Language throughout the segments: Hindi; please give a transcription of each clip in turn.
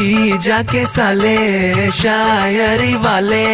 जी जाके साले शायरी वाले।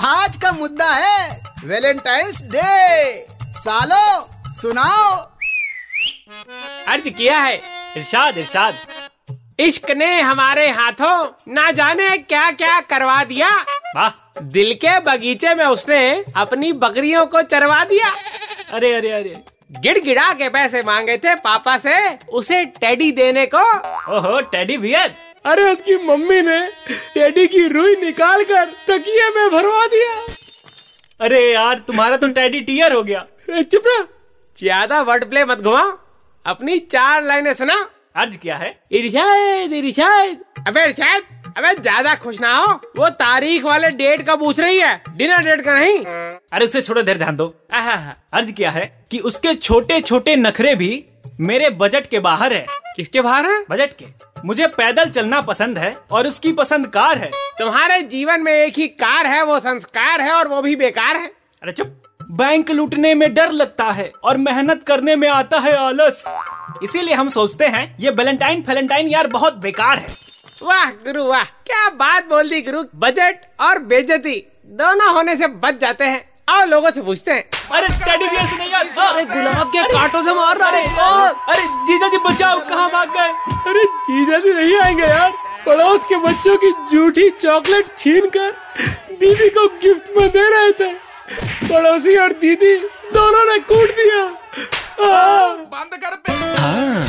आज का मुद्दा है वैलेंटाइंस डे सालो सुनाओ। अर्ज़ किया है इरशाद इरशाद। इश्क ने हमारे हाथों ना जाने क्या क्या करवा दिया। वाह दिल के बगीचे में उसने अपनी बकरियों को चरवा दिया। अरे अरे अरे। गिड़गिड़ा के पैसे मांगे थे पापा से उसे टेडी देने को। ओहो टेडी बियर अरे उसकी मम्मी ने टेडी की रुई निकाल कर तकिए में भरवा दिया। अरे यार तुम्हारा तो टेडी टीयर हो गया। चुप रहा। ज़्यादा वर्ड प्ले मत घुमा अपनी चार लाइनें सुना अर्ज़ क्या है? इरशाद इरशाद। अबे इरशाद अबे ज़्यादा खुश ना हो। वो तारीख वाले डेट का पूछ रही है? डिनर डेट का नहीं। अरे उसे छोड़ो देर ध्यान दो। अर्ज़ किया है कि उसके छोटे छोटे नखरे भी मेरे बजट के बाहर है। किसके बाहर है? बजट के। मुझे पैदल चलना पसंद है और उसकी पसंद कार है। तुम्हारे जीवन में एक ही कार है वो संस्कार है और वो भी बेकार है। अरे चुप। बैंक लूटने में डर लगता है और मेहनत करने में आता है आलस। इसीलिए हम सोचते हैं ये वेलेंटाइन फेलेंटाइन यार बहुत बेकार है। वाह गुरु वाह। क्या बात बोल दी गुरु। बजट और बेजती दोनों होने से बच जाते हैं आओ लोगों से पूछते हैं। अरे टेडी बियर से नहीं यार। अरे गुलाब के कांटों से मार रहा है। अरे जीजा जी बचाओ कहाँ भाग गए? अरे जीजा जी नहीं आएँगे यार। पड़ोस के बच्चों की जूठी चॉकलेट छीन कर दीदी को गिफ्ट में दे रहे थे। पड़ोसी और दीदी दोनों ने कूट दिया। बंद कर पे।